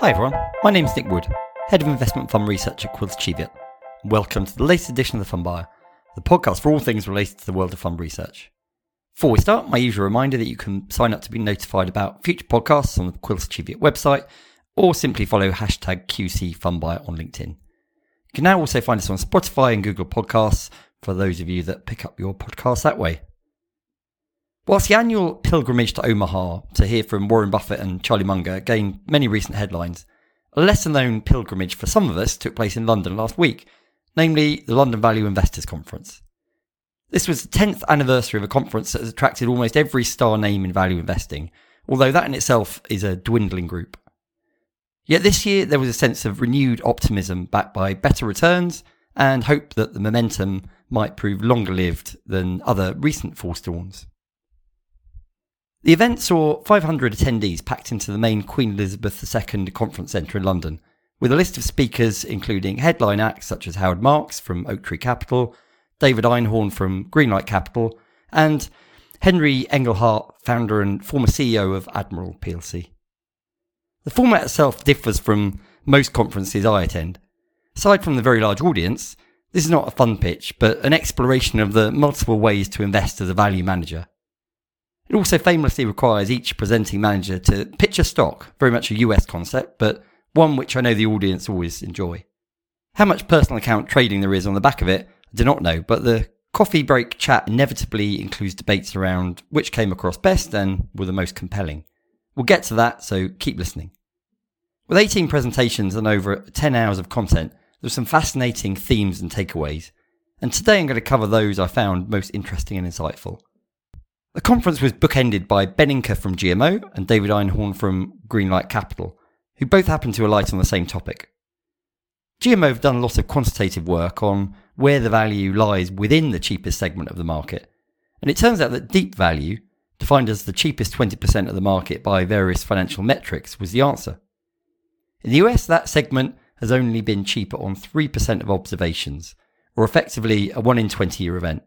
Hi everyone, my name is Nick Wood, Head of Investment Fund Research at Quilter Cheviot. Welcome to the latest edition of The Fund Buyer, the podcast for all things related to the world of fund research. Before we start, my usual reminder that you can sign up to be notified about future podcasts on the Quilter Cheviot website, or simply follow hashtag QC Fund Buyer on LinkedIn. You can now also find us on Spotify and Google Podcasts for those of you that pick up your podcasts that way. Whilst the annual pilgrimage to Omaha to hear from Warren Buffett and Charlie Munger gained many recent headlines, a lesser known pilgrimage for some of us took place in London last week, namely the London Value Investors Conference. This was the 10th anniversary of a conference that has attracted almost every star name in value investing, although that in itself is a dwindling group. Yet this year there was a sense of renewed optimism backed by better returns and hope that the momentum might prove longer lived than other recent fall storms. The event saw 500 attendees packed into the main Queen Elizabeth II conference centre in London, with a list of speakers including headline acts such as Howard Marks from Oaktree Capital, David Einhorn from Greenlight Capital, and Henry Engelhardt, founder and former CEO of Admiral plc. The format itself differs from most conferences I attend. Aside from the very large audience, this is not a fun pitch, but an exploration of the multiple ways to invest as a value manager. It also famously requires each presenting manager to pitch a stock, very much a US concept, but one which I know the audience always enjoy. How much personal account trading there is on the back of it, I do not know, but the coffee break chat inevitably includes debates around which came across best and were the most compelling. We'll get to that, so keep listening. With 18 presentations and over 10 hours of content, there's some fascinating themes and takeaways, and today I'm going to cover those I found most interesting and insightful. The conference was bookended by Ben Inker from GMO and David Einhorn from Greenlight Capital, who both happened to alight on the same topic. GMO have done a lot of quantitative work on where the value lies within the cheapest segment of the market, and it turns out that deep value, defined as the cheapest 20% of the market by various financial metrics, was the answer. In the US, that segment has only been cheaper on 3% of observations, or effectively a 1 in 20 year event.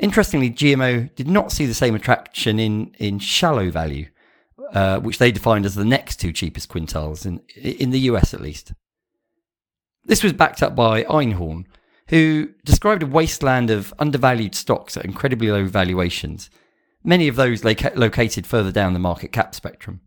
Interestingly, GMO did not see the same attraction in, in shallow value, uh, which they defined as the next two cheapest quintiles, in, in the US at least. This was backed up by Einhorn, who described a wasteland of undervalued stocks at incredibly low valuations, many of those loca- located further down the market cap spectrum.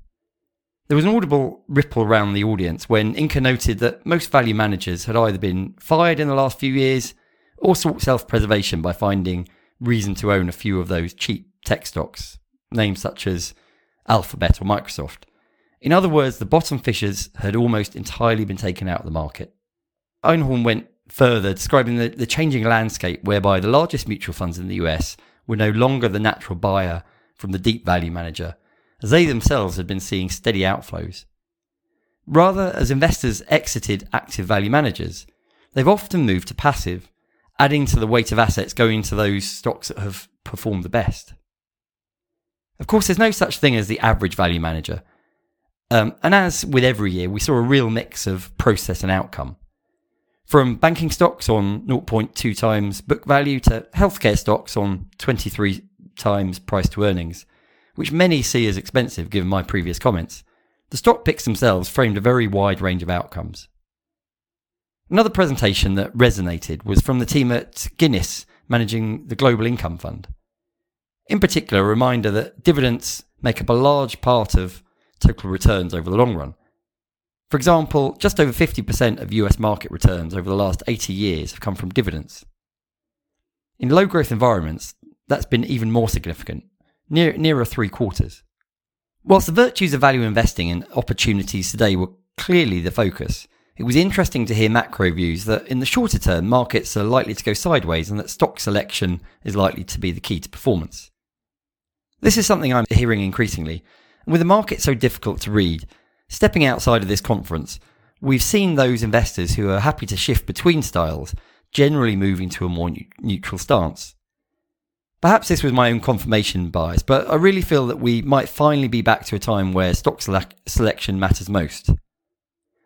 There was an audible ripple around the audience when Inker noted that most value managers had either been fired in the last few years or sought self preservation by finding reason to own a few of those cheap tech stocks, names such as Alphabet or Microsoft. In other words, the bottom fishers had almost entirely been taken out of the market. Einhorn went further, describing the, the changing landscape whereby the largest mutual funds in the US were no longer the natural buyer from the deep value manager, as they themselves had been seeing steady outflows. Rather, as investors exited active value managers, they've often moved to passive, adding to the weight of assets going to those stocks that have performed the best. Of course, there's no such thing as the average value manager. Um, and as with every year, we saw a real mix of process and outcome. From banking stocks on 0.2 times book value to healthcare stocks on 23 times price to earnings, which many see as expensive given my previous comments, the stock picks themselves framed a very wide range of outcomes. Another presentation that resonated was from the team at Guinness managing the Global Income Fund. In particular, a reminder that dividends make up a large part of total returns over the long run. For example, just over 50% of US market returns over the last 80 years have come from dividends. In low growth environments, that's been even more significant, near, nearer three quarters. Whilst the virtues of value investing and opportunities today were clearly the focus, it was interesting to hear macro views that in the shorter term, markets are likely to go sideways and that stock selection is likely to be the key to performance. This is something I'm hearing increasingly. And with the market so difficult to read, stepping outside of this conference, we've seen those investors who are happy to shift between styles generally moving to a more neutral stance. Perhaps this was my own confirmation bias, but I really feel that we might finally be back to a time where stock selection matters most.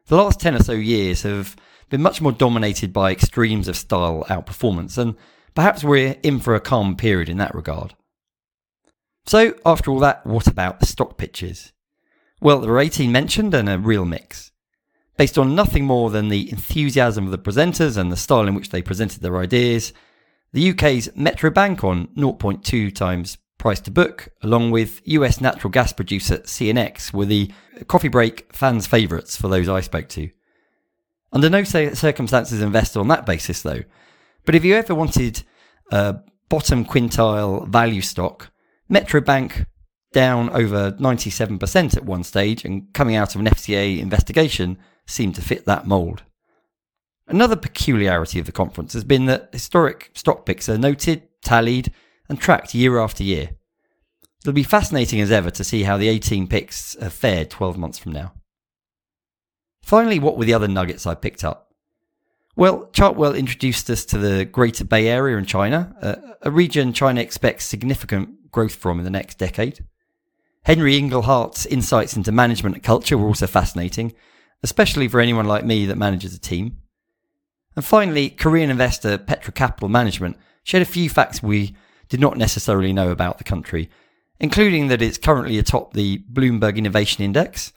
The last 10 or so years have been much more dominated by extremes of style outperformance, and perhaps we're in for a calm period in that regard. So, after all that, what about the stock pitches? Well, there are 18 mentioned and a real mix. Based on nothing more than the enthusiasm of the presenters and the style in which they presented their ideas, the UK's Metro Bank on 0.2 times price to book, along with US natural gas producer CNX, were the coffee break fans' favourites for those I spoke to. Under no circumstances invest on that basis, though. But if you ever wanted a bottom quintile value stock, Metro Bank down over 97% at one stage and coming out of an FCA investigation seemed to fit that mould. Another peculiarity of the conference has been that historic stock picks are noted, tallied, and tracked year after year. It'll be fascinating as ever to see how the 18 picks have fared 12 months from now. Finally, what were the other nuggets I picked up? Well, Chartwell introduced us to the Greater Bay Area in China, a, region China expects significant growth from in the next decade. Henry Engelhardt's insights into management and culture were also fascinating, especially for anyone like me that manages a team. And finally, Korean investor Petra Capital Management shared a few facts we did not necessarily know about the country, including that it's currently atop the Bloomberg Innovation Index,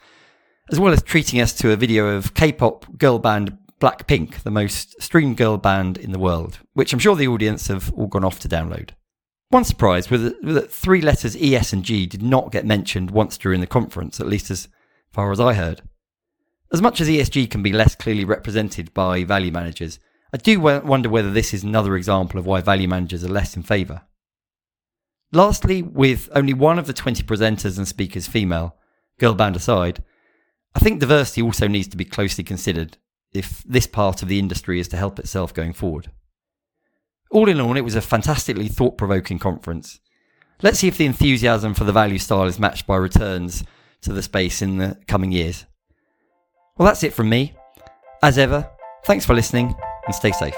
as well as treating us to a video of K pop girl band Blackpink, the most streamed girl band in the world, which I'm sure the audience have all gone off to download. One surprise was that three letters E, S, and G did not get mentioned once during the conference, at least as far as I heard. As much as ESG can be less clearly represented by value managers, I do wonder whether this is another example of why value managers are less in favour. Lastly, with only one of the 20 presenters and speakers female, girl band aside, I think diversity also needs to be closely considered if this part of the industry is to help itself going forward. All in all, it was a fantastically thought provoking conference. Let's see if the enthusiasm for the value style is matched by returns to the space in the coming years. Well, that's it from me. As ever, thanks for listening and stay safe.